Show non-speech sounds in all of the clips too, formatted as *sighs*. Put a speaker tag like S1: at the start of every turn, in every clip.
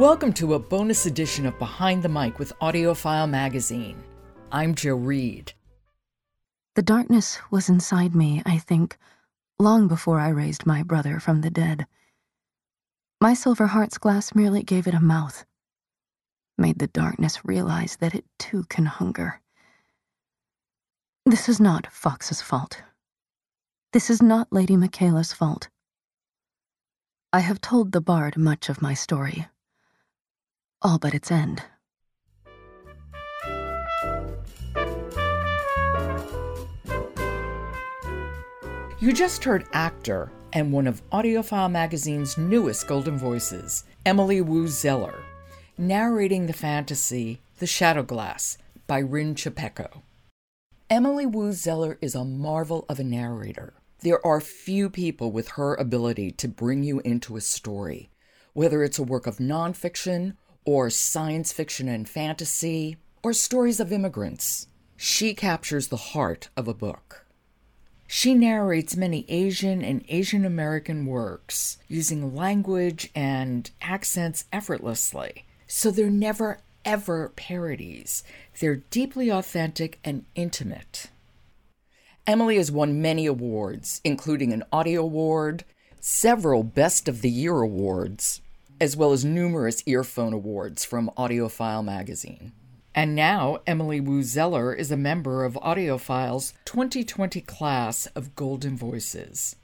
S1: Welcome to a bonus edition of Behind the Mic with AudioFile Magazine. I'm Jo Reed.
S2: The darkness was inside me, I think, long before I raised my brother from the dead. My silver heart's glass merely gave it a mouth, made the darkness realize that it too can hunger. This is not Fox's fault. This is not Lady Mykaela's fault. I have told the bard much of my story, all but its end.
S1: You just heard actor and one of AudioFile Magazine's newest golden voices, Emily Woo Zeller, narrating the fantasy The Shadowglass by Rin Chupeco. Emily Woo Zeller is a marvel of a narrator. There are few people with her ability to bring you into a story, whether it's a work of nonfiction or science fiction and fantasy or stories of immigrants. She captures the heart of a book. She narrates many Asian and Asian American works using language and accents effortlessly, so they're never ever parodies. They're deeply authentic and intimate. Emily has won many awards, including an Audie Award, several Best of the Year awards, as well as numerous earphone awards from AudioFile magazine. And now, Emily Woo Zeller is a member of AudioFile's 2020 class of Golden Voices.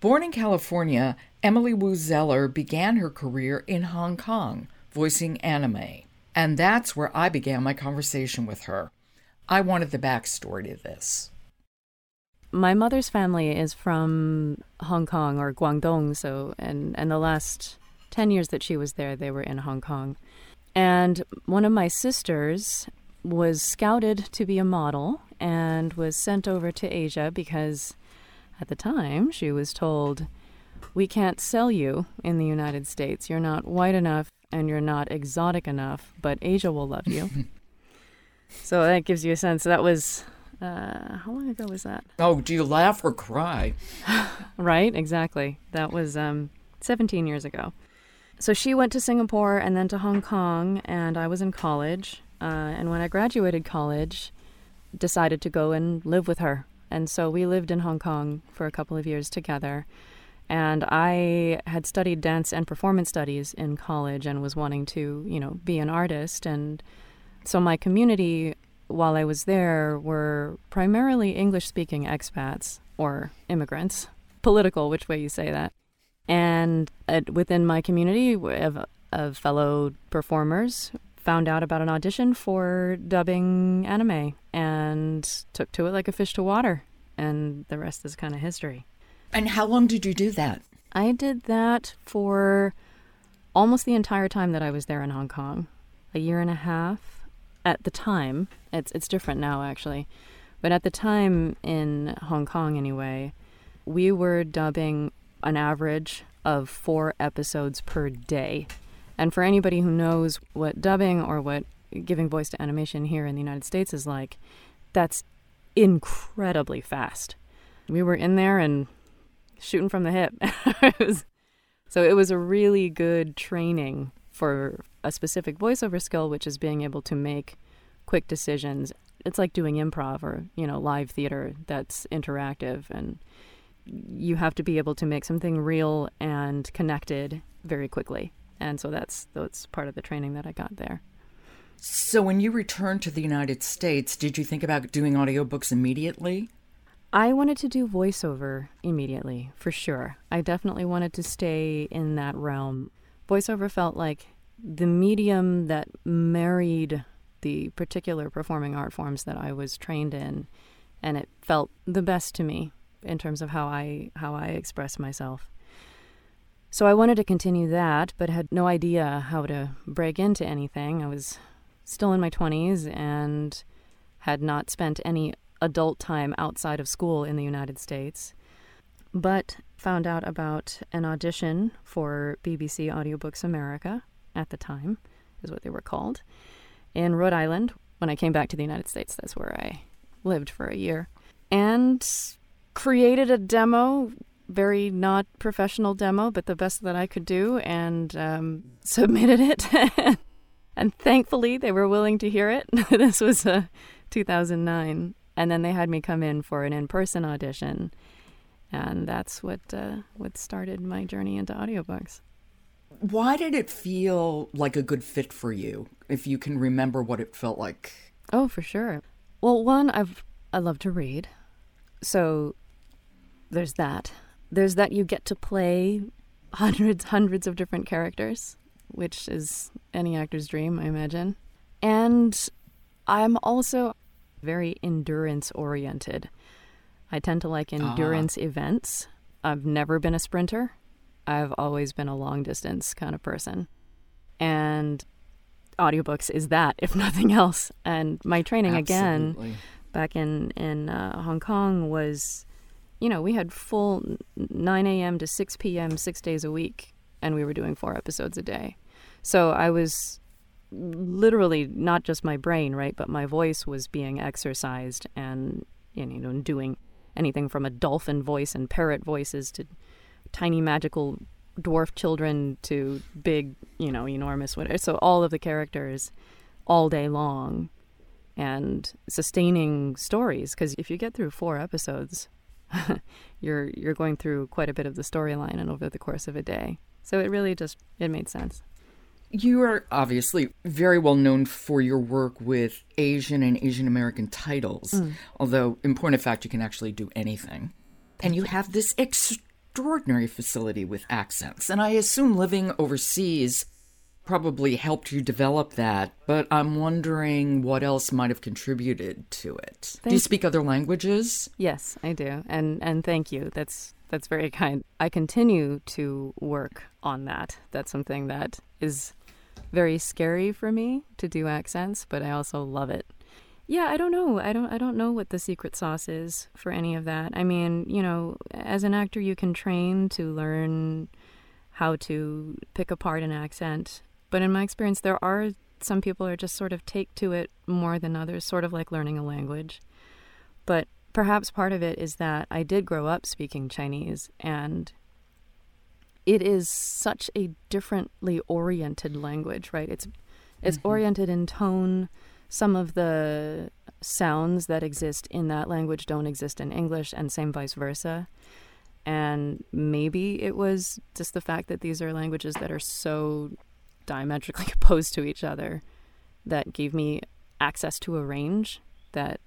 S1: Born in California, Emily Woo Zeller began her career in Hong Kong, voicing anime. And that's where I began my conversation with her. I wanted the backstory to this.
S3: My mother's family is from Hong Kong or Guangdong, so and and the last 10 years that she was there, they were in Hong Kong. And one of my sisters was scouted to be a model and was sent over to Asia because at the time she was told, We can't sell you in the United States. You're not white enough and you're not exotic enough, but Asia will love you. *laughs* so that gives you a sense. That was, uh, how long ago was that?
S1: Oh, do you laugh or cry? *sighs*
S3: right, exactly. That was um, 17 years ago. So she went to Singapore and then to Hong Kong, and I was in college. Uh, and when I graduated college, decided to go and live with her. And so we lived in Hong Kong for a couple of years together. And I had studied dance and performance studies in college and was wanting to, you know, be an artist. And so my community, while I was there, were primarily English speaking expats or immigrants. Political, which way you say that. And within my community of, of fellow performers, found out about an audition for dubbing anime and took to it like a fish to water. And the rest is kind of history.
S1: And how long did you do that?
S3: I did that for almost the entire time that I was there in Hong Kong, a year and a half. At the time, it's it's different now actually, but at the time in Hong Kong anyway, we were dubbing an average of four episodes per day. And for anybody who knows what dubbing or what giving voice to animation here in the United States is like, that's incredibly fast. We were in there and shooting from the hip. *laughs* it was, so it was a really good training for a specific voiceover skill, which is being able to make quick decisions. It's like doing improv or, you know, live theater that's interactive and you have to be able to make something real and connected very quickly. And so that's that's part of the training that I got there.
S1: So when you returned to the United States, did you think about doing audiobooks immediately?
S3: I wanted to do voiceover immediately, for sure. I definitely wanted to stay in that realm. Voiceover felt like the medium that married the particular performing art forms that I was trained in, and it felt the best to me in terms of how I how I express myself. So I wanted to continue that, but had no idea how to break into anything. I was still in my 20s and had not spent any adult time outside of school in the United States. But found out about an audition for BBC Audiobooks America at the time, is what they were called, in Rhode Island. When I came back to the United States, that's where I lived for a year. And created a demo very not professional demo, but the best that I could do, and um, *laughs* submitted it. *laughs* and thankfully, they were willing to hear it. *laughs* this was uh, 2009, and then they had me come in for an in-person audition, and that's what uh, what started my journey into audiobooks.
S1: Why did it feel like a good fit for you? If you can remember what it felt like.
S3: Oh, for sure. Well, one, I've I love to read, so there's that. There's that you get to play hundreds, *laughs* hundreds of different characters, which is any actor's dream, I imagine. And I'm also very endurance oriented. I tend to like ah. endurance events. I've never been a sprinter. I've always been a long distance kind of person. And audiobooks is that, if *laughs* nothing else. And my training Absolutely. again back in in uh, Hong Kong was you know, we had full 9 a.m. to 6 p.m. six days a week, and we were doing four episodes a day. So I was literally not just my brain, right, but my voice was being exercised and, you know, doing anything from a dolphin voice and parrot voices to tiny magical dwarf children to big, you know, enormous whatever. So all of the characters all day long and sustaining stories because if you get through four episodes *laughs* you're you're going through quite a bit of the storyline and over the course of a day. So it really just it made sense.
S1: You are obviously very well known for your work with Asian and Asian American titles, mm. although in point of fact you can actually do anything. And you have this extraordinary facility with accents. And I assume living overseas probably helped you develop that, but I'm wondering what else might have contributed to it. Thank do you speak other languages?
S3: Yes, I do. And and thank you. That's that's very kind. I continue to work on that. That's something that is very scary for me to do accents, but I also love it. Yeah, I don't know. I don't I don't know what the secret sauce is for any of that. I mean, you know, as an actor you can train to learn how to pick apart an accent but in my experience, there are some people are just sort of take to it more than others, sort of like learning a language. But perhaps part of it is that I did grow up speaking Chinese and it is such a differently oriented language, right? It's it's mm-hmm. oriented in tone. Some of the sounds that exist in that language don't exist in English, and same vice versa. And maybe it was just the fact that these are languages that are so diametrically *laughs* opposed to each other that gave me access to a range that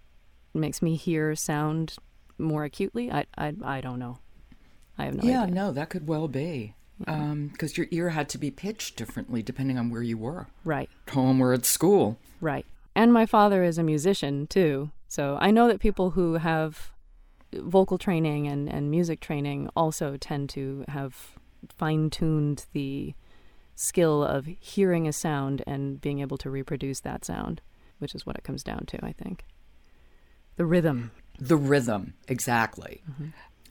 S3: makes me hear sound more acutely. I I, I don't know. I have no idea.
S1: yeah,
S3: idea.
S1: no, that could well be. Because um, your ear had to be pitched differently depending on where you were.
S3: Right.
S1: home or at school.
S3: Right. And my father is a musician too. So I know that people who have vocal training and, and music training also tend to have fine tuned the skill of hearing a sound and being able to reproduce that sound, which is what it comes down to, I think. The rhythm.
S1: The rhythm, exactly. Mm-hmm.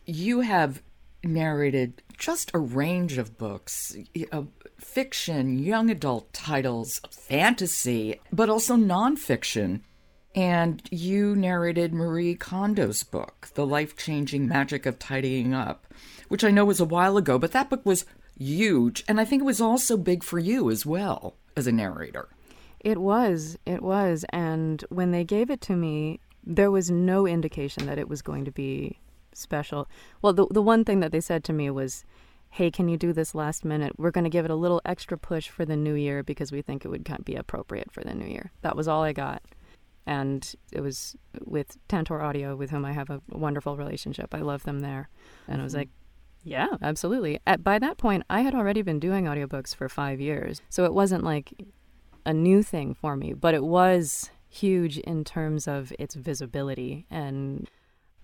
S1: You have narrated just a range of books uh, fiction, young adult titles, fantasy, but also nonfiction. And you narrated Marie Kondo's book, The Life Changing Magic of Tidying Up, which I know was a while ago, but that book was huge. And I think it was also big for you as well as a narrator.
S3: It was. It was. And when they gave it to me, there was no indication that it was going to be special. Well, the, the one thing that they said to me was, hey, can you do this last minute? We're going to give it a little extra push for the new year because we think it would be appropriate for the new year. That was all I got. And it was with Tantor Audio, with whom I have a wonderful relationship. I love them there. And mm-hmm. I was like, yeah, absolutely. At, by that point, I had already been doing audiobooks for five years. So it wasn't like a new thing for me, but it was huge in terms of its visibility. And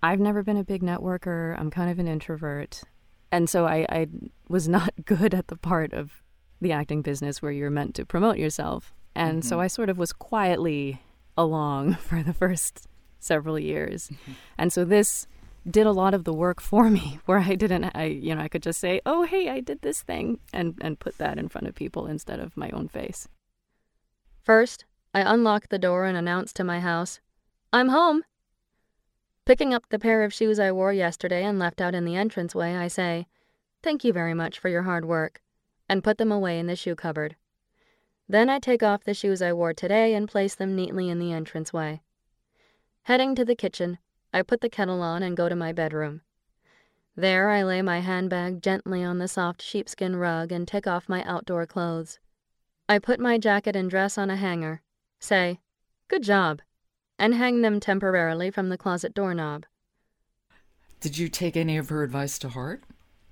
S3: I've never been a big networker, I'm kind of an introvert. And so I, I was not *laughs* good at the part of the acting business where you're meant to promote yourself. And mm-hmm. so I sort of was quietly along *laughs* for the first several years. Mm-hmm. And so this did a lot of the work for me *laughs* where I didn't I you know I could just say, "Oh, hey, I did this thing." and and put that in front of people instead of my own face.
S4: First, I unlocked the door and announced to my house, "I'm home."
S3: Picking up the pair of shoes I wore yesterday and left out in the entranceway, I say, Thank you very much for your hard work, and put them away in the shoe cupboard. Then I take off the shoes I wore today and place them neatly in the entranceway. Heading to the kitchen, I put the kettle on and go to my bedroom. There I lay my handbag gently on the soft sheepskin rug and take off my outdoor clothes. I put my jacket and dress on a hanger, say, Good job, and hang them temporarily from the closet doorknob.
S1: Did you take any of her advice to heart?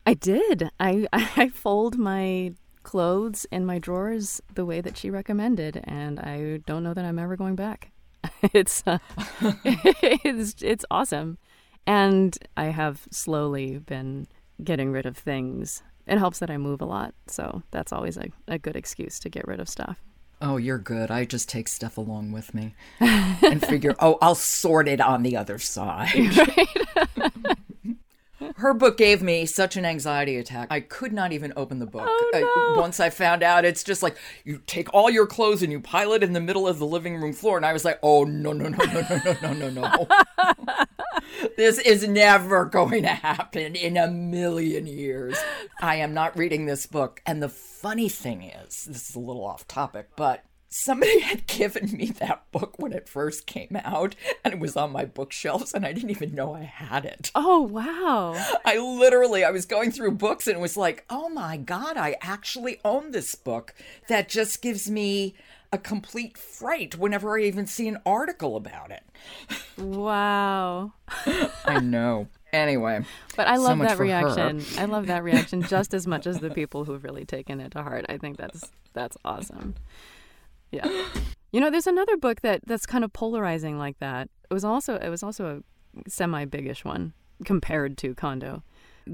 S3: I did. I, *laughs* I fold my clothes in my drawers the way that she recommended, and I don't know that I'm ever going back. *laughs* it's uh, *laughs* it's it's awesome, and I have slowly been getting rid of things. It helps that I move a lot, so that's always a, a good excuse to get rid of stuff.
S1: Oh, you're good. I just take stuff along with me and figure, oh, I'll sort it on the other *laughs* side. Right? Her book gave me such an anxiety attack. I could not even open the book.
S3: Oh, no.
S1: I, once I found out, it's just like you take all your clothes and you pile it in the middle of the living room floor. And I was like, oh, no, no, no, no, no, no, no, no, no. *laughs* this is never going to happen in a million years. I am not reading this book. And the funny thing is, this is a little off topic, but somebody *laughs* had given me that book when it first came out and it was on my bookshelves and I didn't even know I had it.
S3: Oh, wow.
S1: I literally I was going through books and it was like, "Oh my god, I actually own this book that just gives me a complete fright whenever I even see an article about it."
S3: Wow.
S1: I know. Anyway,
S3: but I love
S1: so
S3: that reaction. I love that reaction just as much as the people who've really taken it to heart. I think that's that's awesome. Yeah. You know, there's another book that that's kind of polarizing like that. It was also it was also a semi biggish one compared to Kondo.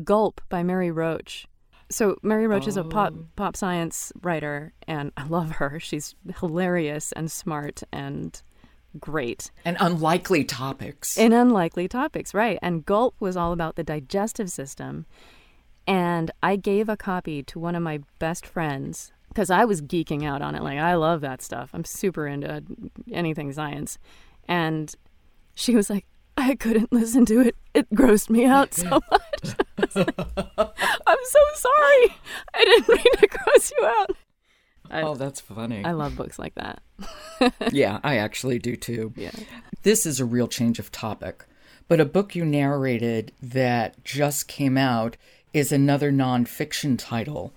S3: Gulp by Mary Roach. So Mary Roach oh. is a pop oh. pop science writer and I love her. She's hilarious and smart and great.
S1: And unlikely topics.
S3: In unlikely topics, right. And Gulp was all about the digestive system. And I gave a copy to one of my best friends because I was geeking out on it. Like, I love that stuff. I'm super into anything science. And she was like, I couldn't listen to it. It grossed me out so *laughs* much. *laughs* like, I'm so sorry. I didn't mean to gross you out.
S1: I, oh, that's funny.
S3: I love books like that. *laughs*
S1: yeah, I actually do too.
S3: Yeah.
S1: This is a real change of topic, but a book you narrated that just came out is another nonfiction title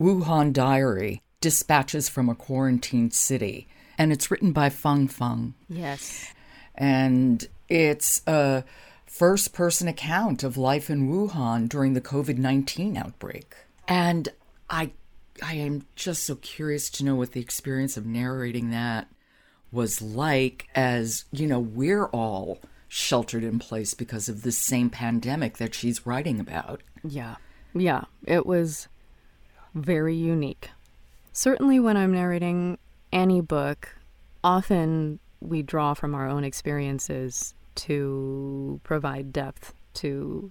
S1: Wuhan Diary Dispatches from a Quarantined City. And it's written by Fang Fang.
S3: Yes.
S1: And it's a first person account of life in Wuhan during the COVID 19 outbreak. And I, I am just so curious to know what the experience of narrating that was like, as, you know, we're all sheltered in place because of the same pandemic that she's writing about.
S3: Yeah. Yeah. It was very unique. Certainly, when I'm narrating any book, often we draw from our own experiences to provide depth to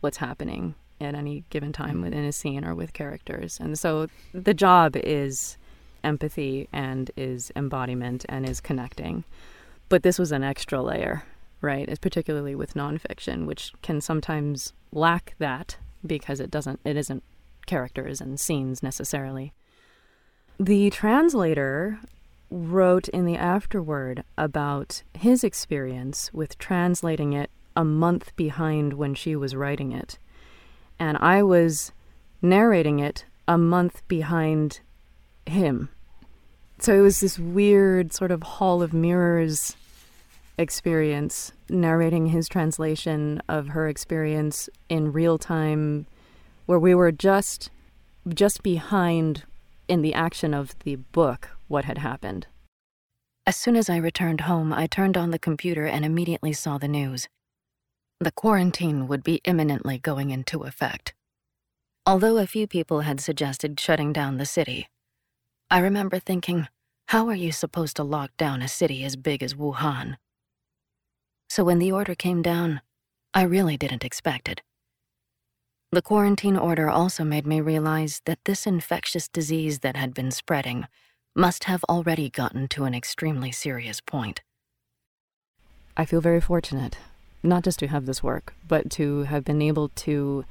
S3: what's happening at any given time within a scene or with characters. And so the job is empathy and is embodiment and is connecting. But this was an extra layer, right? It's particularly with nonfiction, which can sometimes lack that because it doesn't it isn't characters and scenes necessarily. The translator wrote in the afterword about his experience with translating it a month behind when she was writing it. And I was narrating it a month behind him. So it was this weird sort of Hall of Mirrors experience, narrating his translation of her experience in real time where we were just just behind in the action of the book what had happened.
S2: As soon as I returned home, I turned on the computer and immediately saw the news. The quarantine would be imminently going into effect. Although a few people had suggested shutting down the city, I remember thinking, how are you supposed to lock down a city as big as Wuhan? So when the order came down, I really didn't expect it. The quarantine order also made me realize that this infectious disease that had been spreading must have already gotten to an extremely serious point.
S3: I feel very fortunate not just to have this work, but to have been able to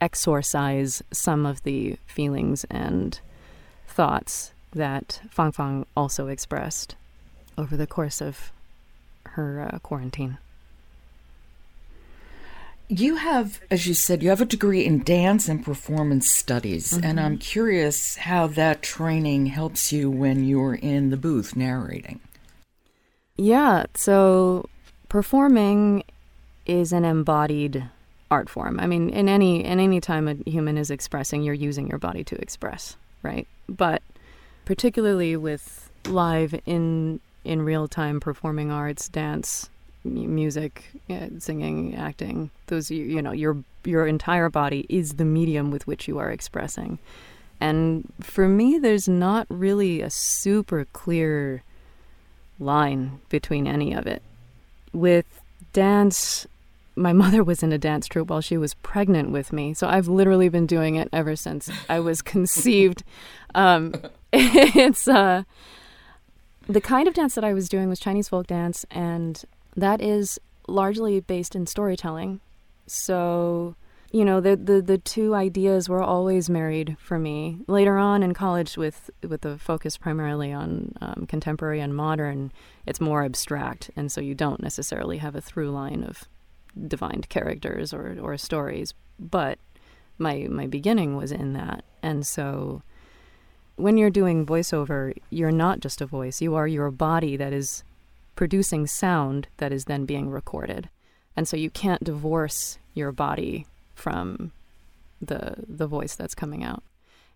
S3: exorcise some of the feelings and thoughts that Fang Fang also expressed over the course of her uh, quarantine.
S1: You have, as you said, you have a degree in dance and performance studies, mm-hmm. and I'm curious how that training helps you when you're in the booth narrating.
S3: Yeah, so performing is an embodied art form. I mean, in any in any time a human is expressing, you're using your body to express, right? But particularly with live in in real time performing arts, dance, music, singing, acting, those you, you know, your your entire body is the medium with which you are expressing. And for me there's not really a super clear line between any of it. With dance, my *laughs* mother was in a dance troupe while she was pregnant with me. So I've literally been doing it ever since I was *laughs* conceived. Um, *laughs* it's uh, the kind of dance that I was doing was Chinese folk dance, and that is largely based in storytelling. So, you know, the, the, the two ideas were always married for me. Later on in college, with with the focus primarily on um, contemporary and modern, it's more abstract, and so you don't necessarily have a through line of defined characters or, or stories. But my my beginning was in that, and so when you're doing voiceover, you're not just a voice; you are your body that is producing sound that is then being recorded, and so you can't divorce your body from the the voice that's coming out.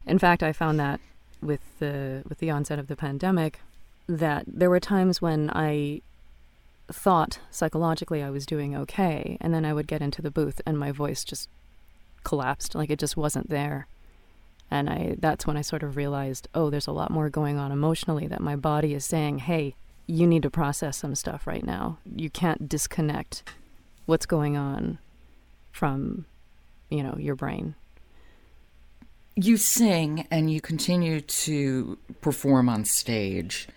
S3: In fact, I found that with the with the onset of the pandemic, that there were times when I thought psychologically I was doing okay, and then I would get into the booth and my voice just collapsed, like it just wasn't there. And I that's when I sort of realized, oh, there's a lot more going on emotionally that my body is saying, "Hey, you need to process some stuff right now. You can't disconnect what's going on from, you know, your brain."
S1: You sing and you continue to perform on stage.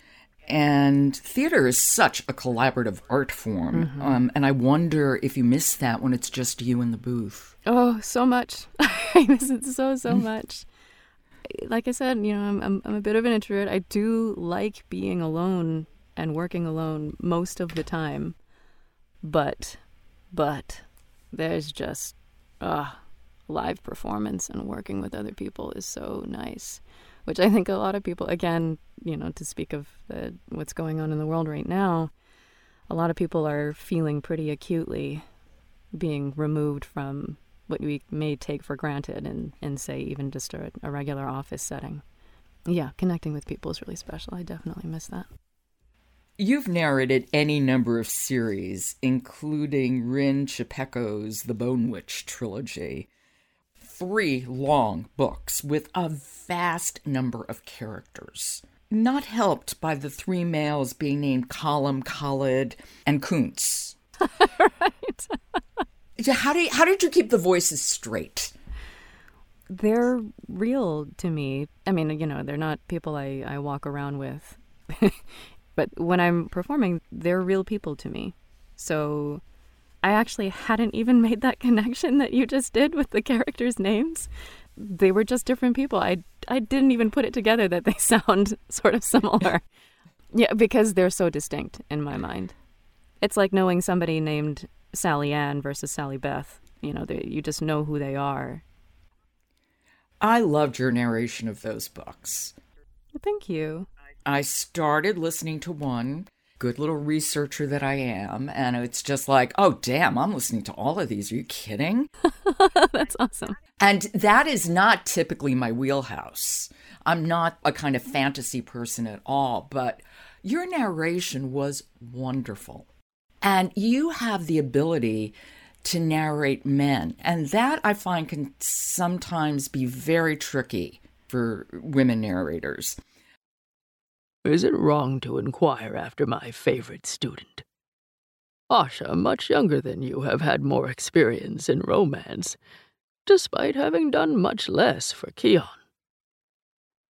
S1: And theater is such a collaborative art form. Mm-hmm. Um, and I wonder if you miss that when it's just you in the booth.
S3: Oh, so much. *laughs* I miss it so, so mm. much. Like I said, you know, I'm, I'm, I'm a bit of an introvert. I do like being alone and working alone most of the time. But, but, there's just, uh, live performance and working with other people is so nice which I think a lot of people, again, you know, to speak of the, what's going on in the world right now, a lot of people are feeling pretty acutely being removed from what we may take for granted in, in say, even just a, a regular office setting. Yeah, connecting with people is really special. I definitely miss that.
S1: You've narrated any number of series, including Rin Chupeco's The Bone Witch trilogy three long books with a vast number of characters. Not helped by the three males being named Colum, Khalad, and Kance. *laughs* right. how, do you, how did you keep the voices straight?
S3: They're real to me. I mean, you know, they're not people I, I walk around with. *laughs* but when I'm performing, they're real people to me. So I actually hadn't even *laughs* made that connection that you just did with the characters' names. They were just different people. I I didn't even put it together that they *laughs* sound sort of similar. yeah, because they're so distinct in my mind. It's like knowing somebody named Sally Ann versus Sally Beth. You know, they, you just know who they are.
S1: I loved your narration of those books.
S3: Thank you.
S1: I started listening to one good little researcher that I am. And it's just like, oh, damn, I'm listening to all of these. Are you kidding? *laughs*
S3: That's awesome.
S1: And that is not typically my wheelhouse. I'm not a kind of fantasy person at all, but your narration was wonderful. And you have the ability to narrate men. And that I find can sometimes be very tricky for women narrators.
S4: Is it wrong to inquire after my favorite student? Asha, much younger than you, have had more experience in romance, despite having done much less for Kion.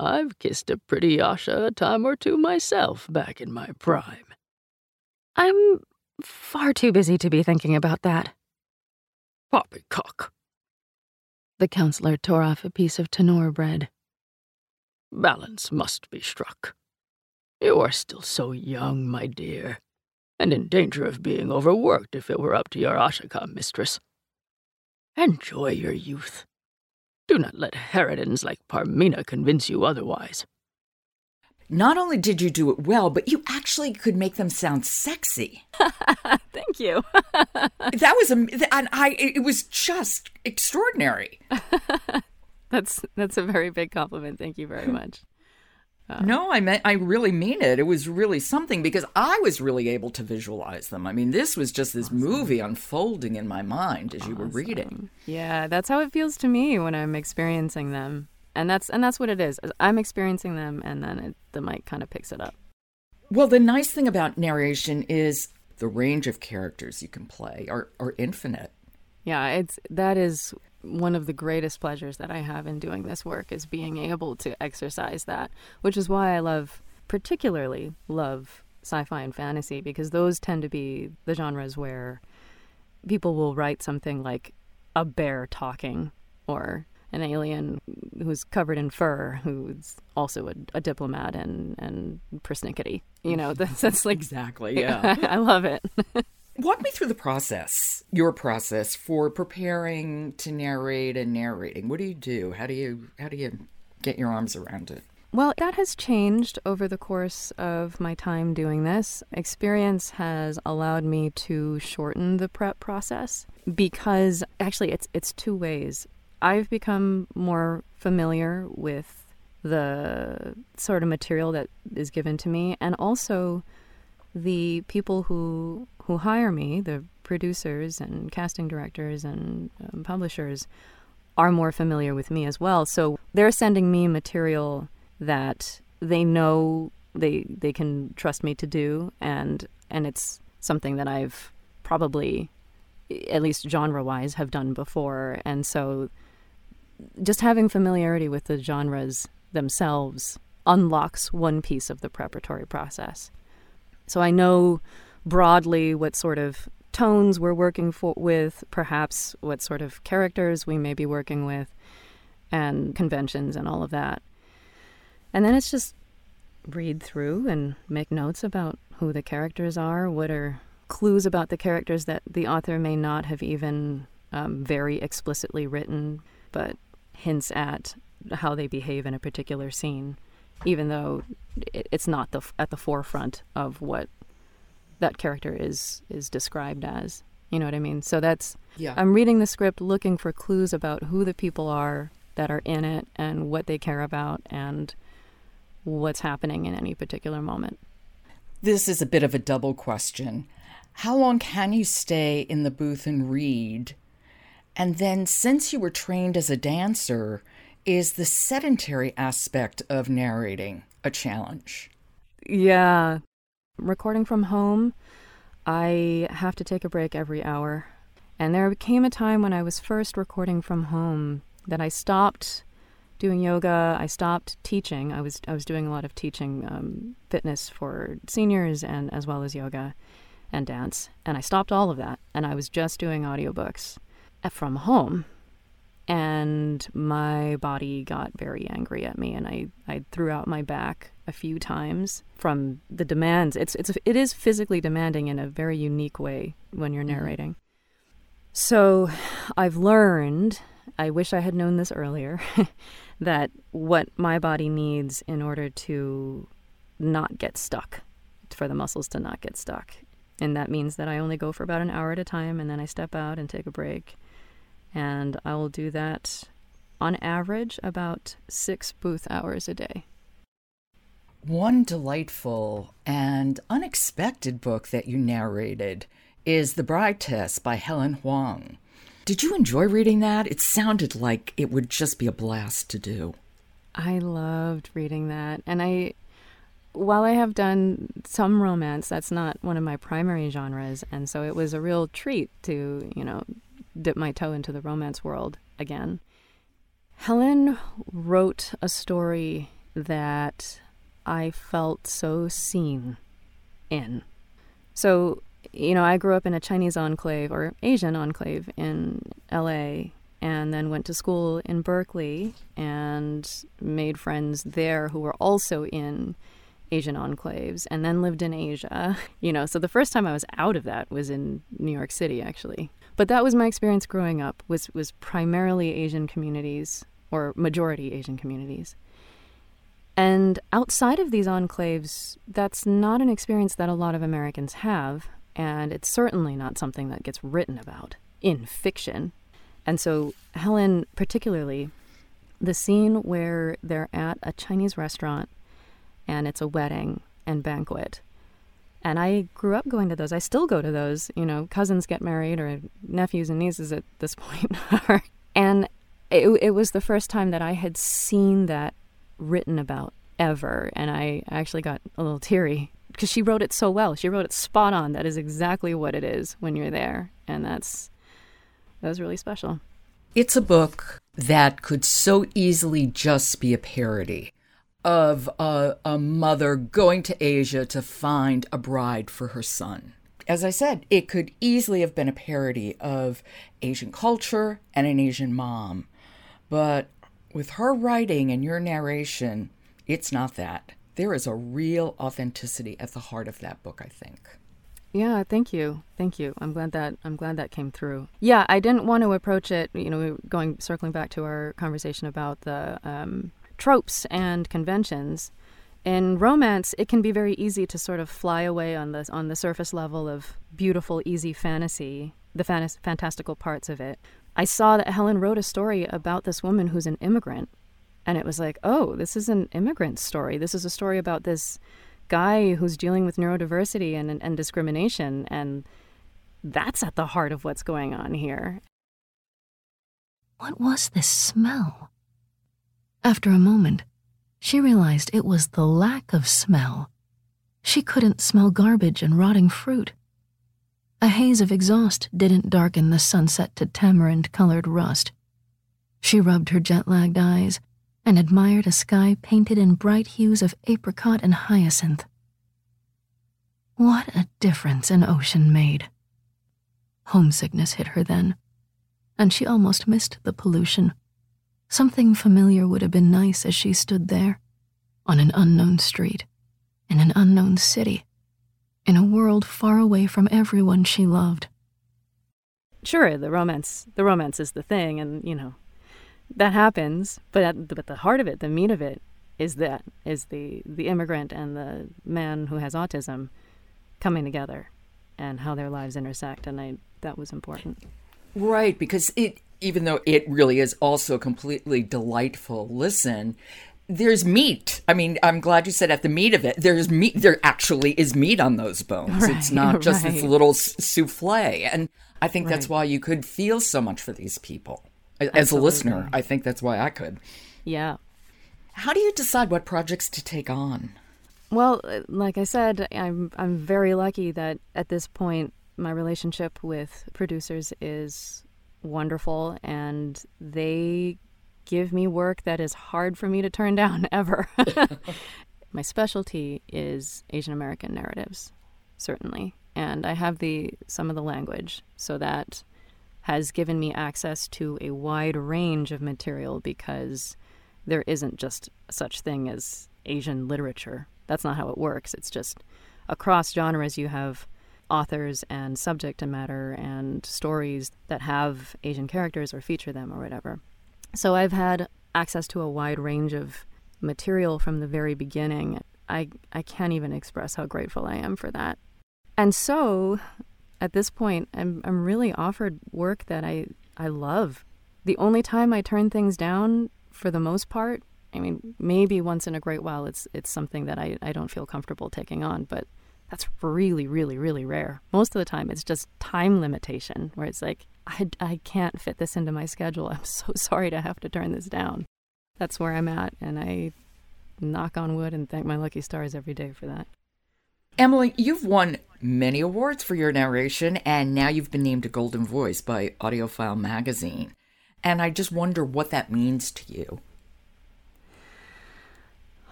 S4: I've kissed a pretty Asha a time or two myself back in my prime.
S2: I'm
S3: far too busy to be thinking about that.
S4: Poppycock.
S2: The counselor tore off a piece of tenor bread.
S4: Balance must be struck. You are still so young, my dear, and in danger of being overworked if it were up to your Ashika mistress. Enjoy your youth. Do not let harridans like Parmina convince you otherwise.
S1: Not only did you do it well, but you actually could make them sound sexy. *laughs*
S3: Thank you. *laughs*
S1: that was a, and I. It was just extraordinary. *laughs*
S3: that's that's a very big compliment. Thank you very much.
S1: Uh, no, I meant I really mean it. It was really something because I was really able to visualize them. I mean, this was just this awesome. movie unfolding in my mind as awesome. you were reading.
S3: Yeah, that's how it feels to me when I'm experiencing them and that's and that's what it is. I'm experiencing them, and then it, the mic kind of picks it up.
S1: Well, the nice thing about narration is the range of characters you can play are are infinite.
S3: Yeah, it's that is one of the greatest pleasures that I have in doing this work is being able to exercise that, which is why I love particularly love sci-fi and fantasy because those tend to be the genres where people will write something like a bear talking or an alien who's covered in fur, who's also a, a diplomat and and persnickety. You know, *laughs* that's, that's like
S1: exactly. Yeah, *laughs*
S3: I love it. *laughs*
S1: Walk me through the process, your process for preparing to narrate and narrating. What do you do? How do you how do you get your arms around it?
S3: Well, that has changed over the course of my time doing this. Experience has allowed me to shorten the prep process because actually it's it's two ways. I've become more familiar with the sort of material that is given to me and also the people who who hire me, the producers and casting directors and um, publishers are more familiar with me as well. So they're sending me material that they know they they can trust me to do and and it's something that I've probably at least genre wise have done before and so just having familiarity with the genres themselves unlocks one piece of the preparatory process. So I know broadly what sort of tones we're working for, with, perhaps what sort of characters we may be working with, and conventions and all of that. And then it's just read through and make notes about who the characters are, what are clues about the characters that the author may not have even um, very explicitly written, but hints at how they behave in a particular scene, even though it's not the at the forefront of what that character is is described as. You know what I mean? So that's
S1: yeah.
S3: I'm reading the script looking for clues about who the people are that are in it and what they care about and what's happening in any particular moment.
S1: This is a bit of a double question. How long can you stay in the booth and read and then, since you were trained as a dancer, is the sedentary aspect of narrating a challenge?
S3: Yeah. Recording from home, I have to take a break every hour. And there came a time when I was first recording from home that I stopped doing yoga. I stopped teaching. I was I was doing a lot of teaching um, fitness for seniors and as well as yoga and dance. And I stopped all of that, and I was just doing audiobooks from home and my body got very angry at me and I, I threw out my back a few times from the demands it's it's it is physically demanding in a very unique way when you're mm-hmm. narrating so i've learned i wish i had known this earlier *laughs* that what my body needs in order to not get stuck for the muscles to not get stuck and that means that i only go for about an hour at a time and then i step out and take a break and I will do that on average about six booth hours a day.
S1: One delightful and unexpected book that you narrated is The Bride Test by Helen Hoang. Did you enjoy reading that? It sounded like it would just be a blast to do.
S3: I loved reading that. And I, while I have done some romance, that's not one of my primary genres. And so it was a real treat to, you know, dip my toe into the romance world again. Helen wrote a story that I felt so seen in. So you know, I grew up in a Chinese enclave or Asian enclave in LA and then went to school in Berkeley and made friends there who were also in Asian enclaves and then lived in Asia. *laughs* You know, so the first time I was out of that was in New York City actually. But that was my experience growing up was was primarily Asian communities or majority Asian communities. And outside of these enclaves, that's not an experience that a lot of Americans have, and it's certainly not something that gets written about in fiction. And so, Helen, particularly, the scene where they're at a Chinese restaurant and it's a wedding and banquet. And I grew up going to those. I still go to those. You know, cousins get married or nephews and nieces at this *laughs* point. and it, it was the first time that I had seen that written about ever. And I actually got a little teary because she wrote it so well. She wrote it spot on. That is exactly what it is when you're there. And that's, that was really special.
S1: It's a book that could so easily just be a parody of a, a mother going to Asia to find a bride for her son. As I said, it could easily have been a parody of Asian culture and an Asian mom. But with her writing and your narration, it's not that. There is a real authenticity at the heart of that book, I think.
S3: Yeah, thank you. Thank you. I'm glad that I'm glad that came through. Yeah, I didn't want to approach it, you know, going circling back to our conversation about the um, tropes and conventions. In romance, it can be very easy to sort of fly away on the on the surface level of beautiful, easy fantasy, the fantastical parts of it. I saw that Helen wrote a story about this woman who's an immigrant, and it was like, oh, this is an immigrant story. This is a story about this guy who's dealing with neurodiversity and, and, and discrimination, and that's at the heart of what's going on here.
S2: What was this smell? After a moment, she realized it was the lack of smell. She couldn't smell garbage and rotting fruit. A haze of exhaust didn't darken the sunset to tamarind colored rust. She rubbed her jet lagged eyes and admired a sky painted in bright hues of apricot and hyacinth. What a difference an ocean made. Homesickness hit her then, and she almost missed the pollution. Something familiar would have been nice as she stood there, on an unknown street, in an unknown city, in a world far away from everyone she loved.
S3: Sure, the romance, the romance is the thing, and you know, that happens. But at, but the heart of it, the meat of it, is that is the the immigrant and the man who has autism coming together, and how their lives intersect. And I that was important.
S1: Right, because it even though it really is also a completely delightful listen, there's meat. I mean, I'm glad you said at the meat of it. There's meat. There actually is meat on those bones. Right, it's not just right. this little souffle. And I think right. that's why you could feel so much for these people. As Absolutely. a listener, I think that's why I could.
S3: Yeah.
S1: How do you decide what projects to take on?
S3: Well, uh, like I said, I'm I'm very lucky that at this point my relationship with producers is wonderful and they give me work that is hard for me to turn down *laughs* ever. *laughs* My specialty is Asian American narratives, certainly. And I have the some of the language, so that has given me access to a wide range of material because there isn't just such thing as Asian literature. That's not how it works. It's just across genres you have authors and subject matter and stories that have Asian characters or feature them or whatever. So I've had access to a wide range of material from the very beginning. I, I can't even express how grateful I am for that. And so at this point, I'm, I'm really offered work that I, I love. The only time I turn things down, for the most part, I mean, maybe once in a great while, it's it's something that I, I don't feel comfortable taking on. But that's really, really, really rare. Most of the time, it's just time limitation where it's like, I, I can't fit this into my schedule. I'm so *laughs* sorry to have to turn this down. That's where I'm at. And I knock on wood and thank my lucky stars every day for that.
S1: Emily, you've won many awards for your narration, and now you've been named a Golden Voice by AudioFile magazine. And I just wonder what that means to you.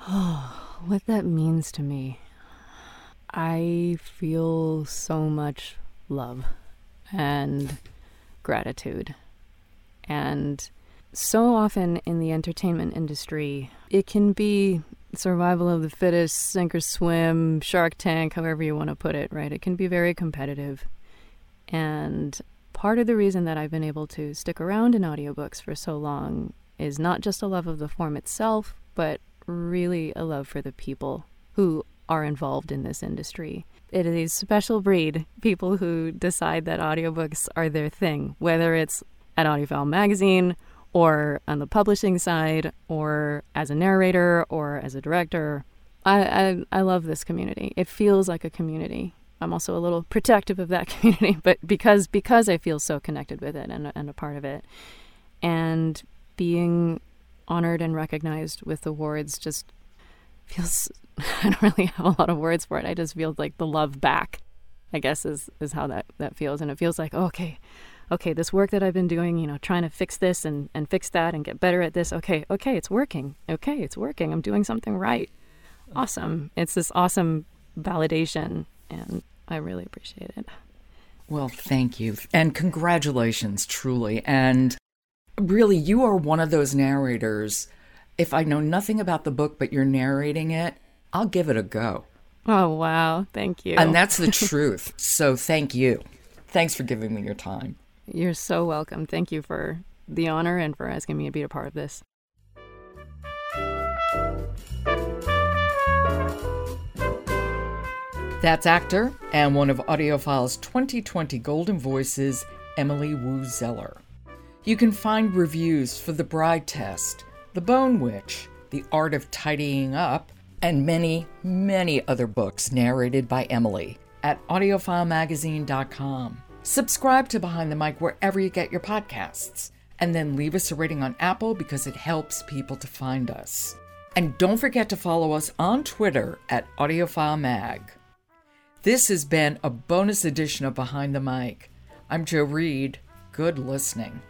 S3: Oh, *sighs* what that means to me. I feel so much love and gratitude. And so often in the entertainment industry, it can be survival of the fittest, sink or swim, shark tank, however you want to put it, right? It can be very competitive. And part of the reason that I've been able to stick around in audiobooks for so long is not just a love of the form itself, but really a love for the people who are involved in this industry. It is a special breed, people who decide that audiobooks are their thing, whether it's at AudioFile Magazine or on the publishing side or as a narrator or as a director. I, I, I love this community. It feels like a community. I'm also a little protective of that *laughs* community, but because because I feel so connected with it and, and a part of it. And being honored and recognized with awards just feels *laughs* I don't really have a lot of words for it. I just feel like the love back, I guess is is how that that feels and it feels like, oh, okay, okay, this work that I've been doing, you know, trying to fix this and and fix that and get better at this. Okay, okay, it's working. Okay, it's working. I'm doing something right. Awesome. It's this awesome validation and I really appreciate it.
S1: Well, thank you. And congratulations, truly. And really, you are one of those narrators. If I know nothing about the book, but you're narrating it, I'll give it a go.
S3: Oh, wow. Thank you.
S1: And that's the *laughs* truth. So thank you. Thanks for giving me your time.
S3: You're so welcome. Thank you for the honor and for asking me to be a part of this.
S1: That's actor and one of AudioFile's 2020 Golden Voices, Emily Woo Zeller. You can find reviews for The Bride Test, The Bone Witch, The Art of Tidying Up, and many, many other books narrated by Emily at audiofilemagazine.com. Subscribe to Behind the Mic wherever you get your podcasts, and then leave us a rating on Apple because it helps people to find us. And don't forget to follow us on Twitter at AudioFileMag. This has been a bonus edition of Behind the Mic. I'm Jo Reed. Good listening.